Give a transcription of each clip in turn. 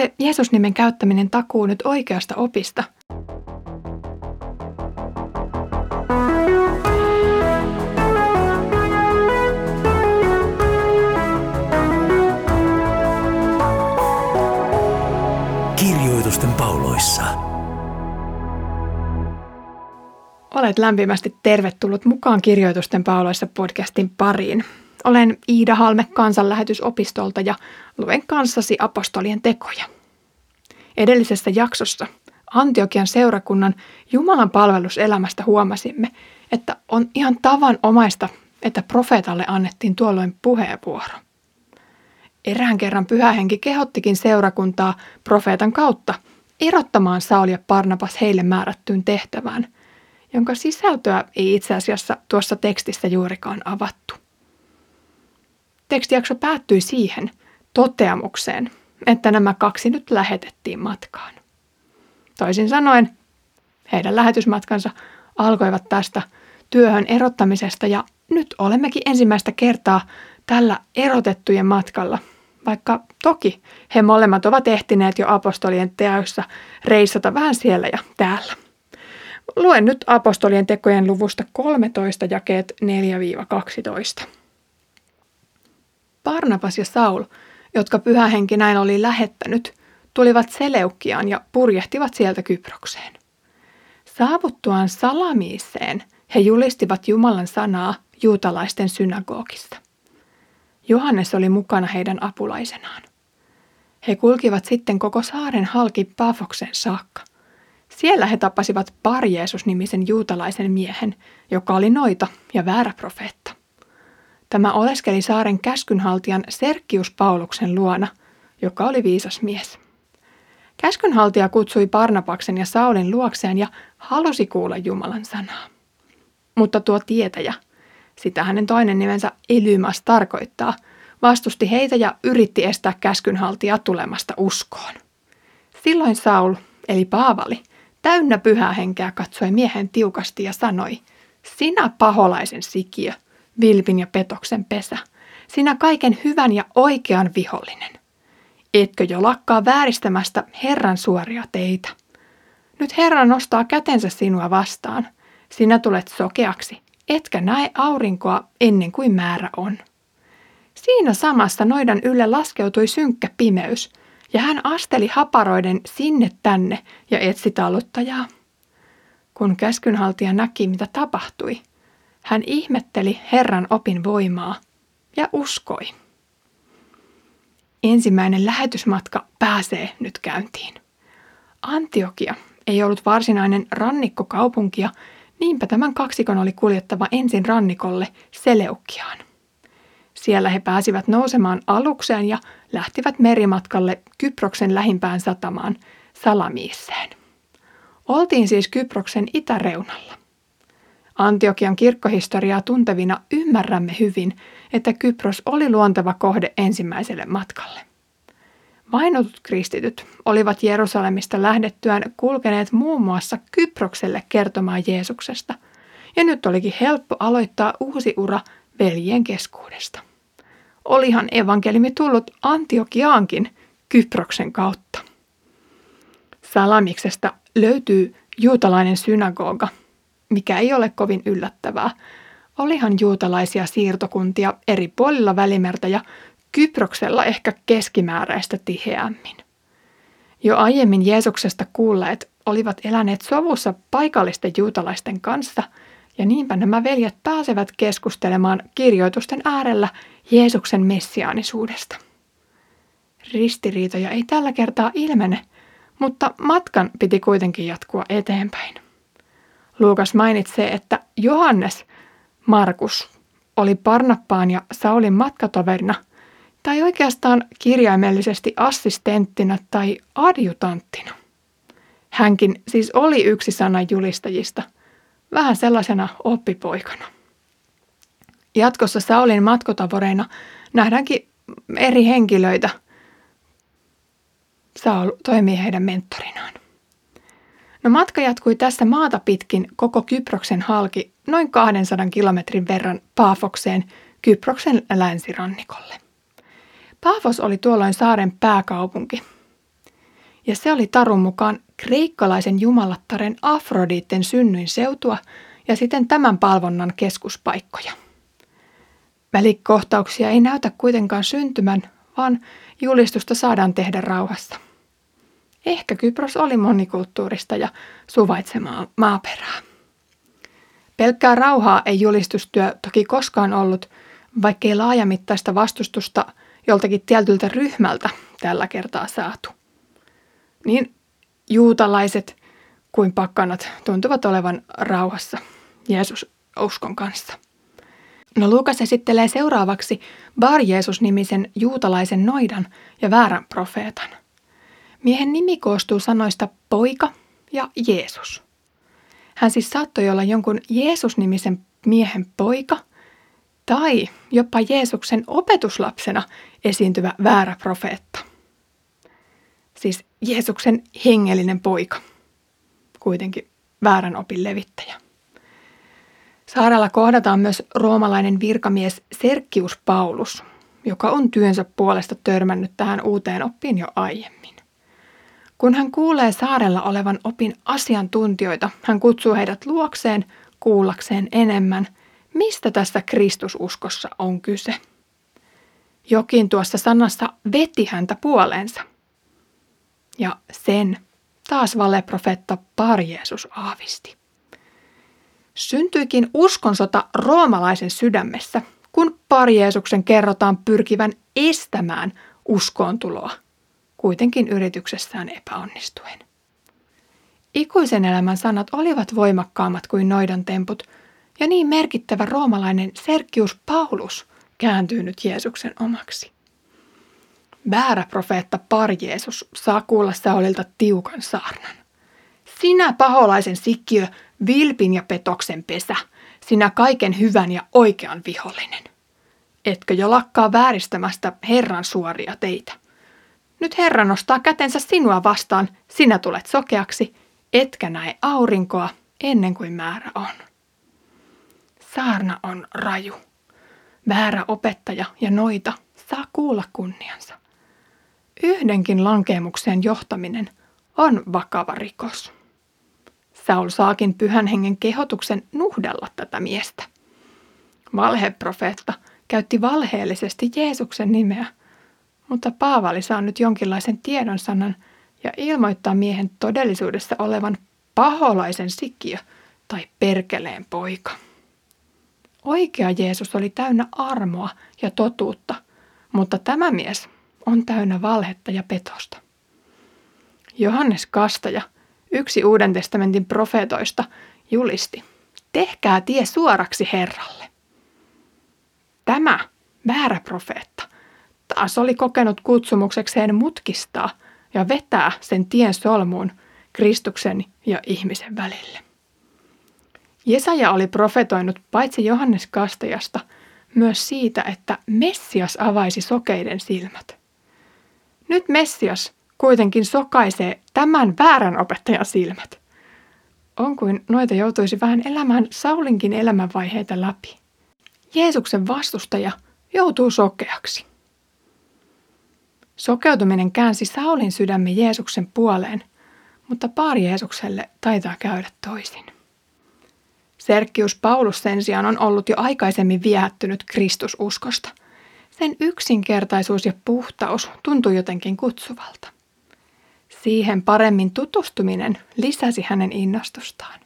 se Jeesus-nimen käyttäminen takuu nyt oikeasta opista? Kirjoitusten pauloissa. Olet lämpimästi tervetullut mukaan Kirjoitusten pauloissa podcastin pariin. Olen Iida Halme kansanlähetysopistolta ja luen kanssasi apostolien tekoja. Edellisessä jaksossa Antiokian seurakunnan Jumalan palveluselämästä huomasimme, että on ihan tavanomaista, että profeetalle annettiin tuolloin puheenvuoro. Erään kerran pyhähenki kehottikin seurakuntaa profeetan kautta erottamaan Sauli ja Barnabas heille määrättyyn tehtävään, jonka sisältöä ei itse asiassa tuossa tekstissä juurikaan avattu. Tekstijakso päättyi siihen toteamukseen, että nämä kaksi nyt lähetettiin matkaan. Toisin sanoen, heidän lähetysmatkansa alkoivat tästä työhön erottamisesta ja nyt olemmekin ensimmäistä kertaa tällä erotettujen matkalla, vaikka toki he molemmat ovat ehtineet jo apostolien teoissa reissata vähän siellä ja täällä. Luen nyt apostolien tekojen luvusta 13 jakeet 4-12. Barnabas ja Saul, jotka pyhähenki näin oli lähettänyt, tulivat Seleukkiaan ja purjehtivat sieltä Kyprokseen. Saavuttuaan Salamiiseen he julistivat Jumalan sanaa juutalaisten synagogista. Johannes oli mukana heidän apulaisenaan. He kulkivat sitten koko saaren halki Pafoksen saakka. Siellä he tapasivat Bar Jeesus-nimisen juutalaisen miehen, joka oli noita ja väärä profeetta. Tämä oleskeli saaren käskynhaltijan Serkkius Pauluksen luona, joka oli viisas mies. Käskynhaltija kutsui Barnabaksen ja Saulin luokseen ja halusi kuulla Jumalan sanaa. Mutta tuo tietäjä, sitä hänen toinen nimensä Elymas tarkoittaa, vastusti heitä ja yritti estää käskynhaltijaa tulemasta uskoon. Silloin Saul, eli Paavali, täynnä pyhää henkeä katsoi miehen tiukasti ja sanoi, sinä paholaisen sikiö – vilpin ja petoksen pesä, sinä kaiken hyvän ja oikean vihollinen. Etkö jo lakkaa vääristämästä Herran suoria teitä? Nyt Herra nostaa kätensä sinua vastaan. Sinä tulet sokeaksi, etkä näe aurinkoa ennen kuin määrä on. Siinä samassa noidan ylle laskeutui synkkä pimeys, ja hän asteli haparoiden sinne tänne ja etsi taluttajaa. Kun käskynhaltija näki, mitä tapahtui, hän ihmetteli Herran opin voimaa ja uskoi. Ensimmäinen lähetysmatka pääsee nyt käyntiin. Antiokia ei ollut varsinainen rannikkokaupunki ja niinpä tämän kaksikon oli kuljettava ensin rannikolle Seleukkiaan. Siellä he pääsivät nousemaan alukseen ja lähtivät merimatkalle Kyproksen lähimpään satamaan Salamiisseen. Oltiin siis Kyproksen itäreunalla. Antiokian kirkkohistoriaa tuntevina ymmärrämme hyvin, että Kypros oli luonteva kohde ensimmäiselle matkalle. Vainotut kristityt olivat Jerusalemista lähdettyään kulkeneet muun muassa Kyprokselle kertomaan Jeesuksesta, ja nyt olikin helppo aloittaa uusi ura veljien keskuudesta. Olihan evankeliumi tullut Antiokiaankin Kyproksen kautta. Salamiksesta löytyy juutalainen synagoga – mikä ei ole kovin yllättävää. Olihan juutalaisia siirtokuntia eri puolilla välimertä ja Kyproksella ehkä keskimääräistä tiheämmin. Jo aiemmin Jeesuksesta kuulleet olivat eläneet sovussa paikallisten juutalaisten kanssa, ja niinpä nämä veljet pääsevät keskustelemaan kirjoitusten äärellä Jeesuksen messiaanisuudesta. Ristiriitoja ei tällä kertaa ilmene, mutta matkan piti kuitenkin jatkua eteenpäin. Luukas mainitsee, että Johannes Markus oli Parnappaan ja Saulin matkatoverina tai oikeastaan kirjaimellisesti assistenttina tai adjutanttina. Hänkin siis oli yksi sana julistajista, vähän sellaisena oppipoikana. Jatkossa Saulin matkotavoreina nähdäänkin eri henkilöitä. Saul toimii heidän mentorinaan. No matka jatkui tässä maata pitkin koko Kyproksen halki noin 200 kilometrin verran Paafokseen Kyproksen länsirannikolle. Paafos oli tuolloin saaren pääkaupunki. Ja se oli Tarun mukaan kreikkalaisen jumalattaren Afroditten synnyin seutua ja siten tämän palvonnan keskuspaikkoja. Välikohtauksia ei näytä kuitenkaan syntymän, vaan julistusta saadaan tehdä rauhassa. Ehkä Kypros oli monikulttuurista ja suvaitsemaa maaperää. Pelkkää rauhaa ei julistustyö toki koskaan ollut, vaikkei laajamittaista vastustusta joltakin tietyltä ryhmältä tällä kertaa saatu. Niin juutalaiset kuin pakkanat tuntuvat olevan rauhassa Jeesus uskon kanssa. No Luukas esittelee seuraavaksi Bar Jeesus-nimisen juutalaisen noidan ja väärän profeetan. Miehen nimi koostuu sanoista poika ja Jeesus. Hän siis saattoi olla jonkun Jeesus-nimisen miehen poika tai jopa Jeesuksen opetuslapsena esiintyvä väärä profeetta. Siis Jeesuksen hengellinen poika, kuitenkin väärän opin levittäjä. Saarella kohdataan myös roomalainen virkamies Serkkius Paulus, joka on työnsä puolesta törmännyt tähän uuteen oppiin jo aiemmin. Kun hän kuulee saarella olevan opin asiantuntijoita, hän kutsuu heidät luokseen kuullakseen enemmän, mistä tässä Kristususkossa on kyse. Jokin tuossa sanassa veti häntä puoleensa. Ja sen taas valeprofetta Par Jeesus aavisti. Syntyikin uskonsota roomalaisen sydämessä, kun Par Jeesuksen kerrotaan pyrkivän estämään uskoontuloa – kuitenkin yrityksessään epäonnistuen. Ikuisen elämän sanat olivat voimakkaammat kuin noidan temput, ja niin merkittävä roomalainen Sergius Paulus kääntyy nyt Jeesuksen omaksi. Väärä profeetta Par Jeesus saa kuulla Saulilta tiukan saarnan. Sinä paholaisen sikkiö, vilpin ja petoksen pesä, sinä kaiken hyvän ja oikean vihollinen. Etkö jo lakkaa vääristämästä Herran suoria teitä? Nyt Herra nostaa kätensä sinua vastaan, sinä tulet sokeaksi, etkä näe aurinkoa ennen kuin määrä on. Saarna on raju. Väärä opettaja ja noita saa kuulla kunniansa. Yhdenkin lankeemukseen johtaminen on vakava rikos. Saul saakin pyhän hengen kehotuksen nuhdella tätä miestä. Valheprofeetta käytti valheellisesti Jeesuksen nimeä – mutta Paavali saa nyt jonkinlaisen tiedonsanan ja ilmoittaa miehen todellisuudessa olevan paholaisen sikiö tai perkeleen poika. Oikea Jeesus oli täynnä armoa ja totuutta, mutta tämä mies on täynnä valhetta ja petosta. Johannes Kastaja, yksi Uuden testamentin profeetoista, julisti, tehkää tie suoraksi Herralle. Tämä väärä profeetta taas oli kokenut kutsumuksekseen mutkistaa ja vetää sen tien solmuun Kristuksen ja ihmisen välille. Jesaja oli profetoinut paitsi Johannes Kastajasta myös siitä, että Messias avaisi sokeiden silmät. Nyt Messias kuitenkin sokaisee tämän väärän opettajan silmät. On kuin noita joutuisi vähän elämään Saulinkin elämänvaiheita läpi. Jeesuksen vastustaja joutuu sokeaksi. Sokeutuminen käänsi Saulin sydämen Jeesuksen puoleen, mutta paari Jeesukselle taitaa käydä toisin. Serkkius Paulus sen sijaan on ollut jo aikaisemmin viehättynyt Kristususkosta. Sen yksinkertaisuus ja puhtaus tuntui jotenkin kutsuvalta. Siihen paremmin tutustuminen lisäsi hänen innostustaan.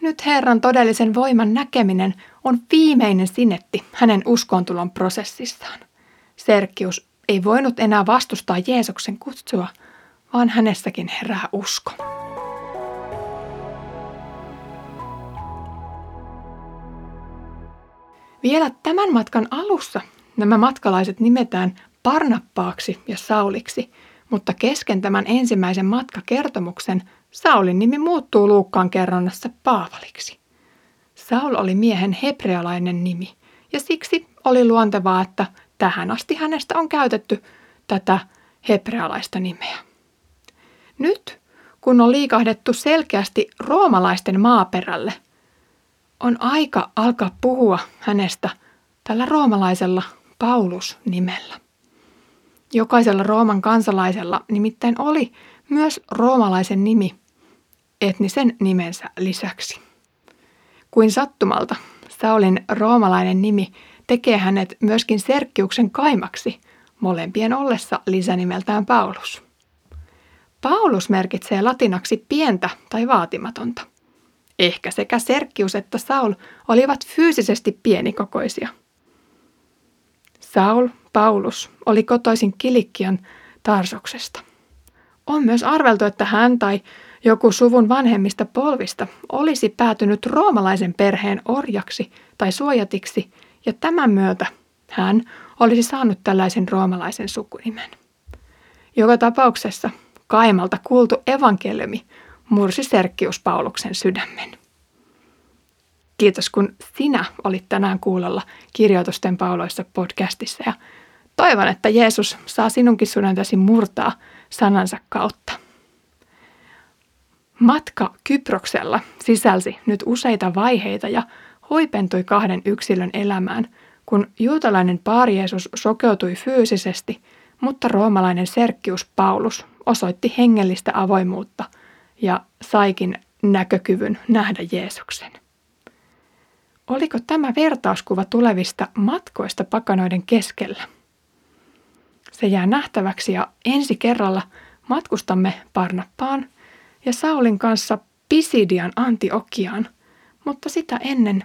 Nyt Herran todellisen voiman näkeminen on viimeinen sinetti hänen uskontulon prosessissaan. Serkkius ei voinut enää vastustaa Jeesuksen kutsua, vaan hänessäkin herää usko. Vielä tämän matkan alussa nämä matkalaiset nimetään Parnappaaksi ja Sauliksi, mutta kesken tämän ensimmäisen matkakertomuksen Saulin nimi muuttuu Luukkaan kerronnassa Paavaliksi. Saul oli miehen hebrealainen nimi, ja siksi oli luontevaa, että Tähän asti hänestä on käytetty tätä hebrealaista nimeä. Nyt, kun on liikahdettu selkeästi roomalaisten maaperälle, on aika alkaa puhua hänestä tällä roomalaisella Paulus-nimellä. Jokaisella Rooman kansalaisella nimittäin oli myös roomalaisen nimi etnisen nimensä lisäksi. Kuin sattumalta Saulin roomalainen nimi tekee hänet myöskin Serkkiuksen kaimaksi, molempien ollessa lisänimeltään Paulus. Paulus merkitsee latinaksi pientä tai vaatimatonta. Ehkä sekä Serkkius että Saul olivat fyysisesti pienikokoisia. Saul, Paulus, oli kotoisin Kilikkian Tarsoksesta. On myös arveltu, että hän tai joku suvun vanhemmista polvista olisi päätynyt roomalaisen perheen orjaksi tai suojatiksi, ja tämän myötä hän olisi saanut tällaisen roomalaisen sukunimen. Joka tapauksessa Kaimalta kuultu evankeliumi mursi Serkkius Pauluksen sydämen. Kiitos kun sinä olit tänään kuulolla Kirjoitusten pauloissa podcastissa ja toivon, että Jeesus saa sinunkin sydäntäsi murtaa sanansa kautta. Matka Kyproksella sisälsi nyt useita vaiheita ja huipentui kahden yksilön elämään, kun juutalainen paari Jeesus sokeutui fyysisesti, mutta roomalainen Serkkius Paulus osoitti hengellistä avoimuutta ja saikin näkökyvyn nähdä Jeesuksen. Oliko tämä vertauskuva tulevista matkoista pakanoiden keskellä? Se jää nähtäväksi ja ensi kerralla matkustamme Parnappaan ja Saulin kanssa Pisidian Antiokiaan, mutta sitä ennen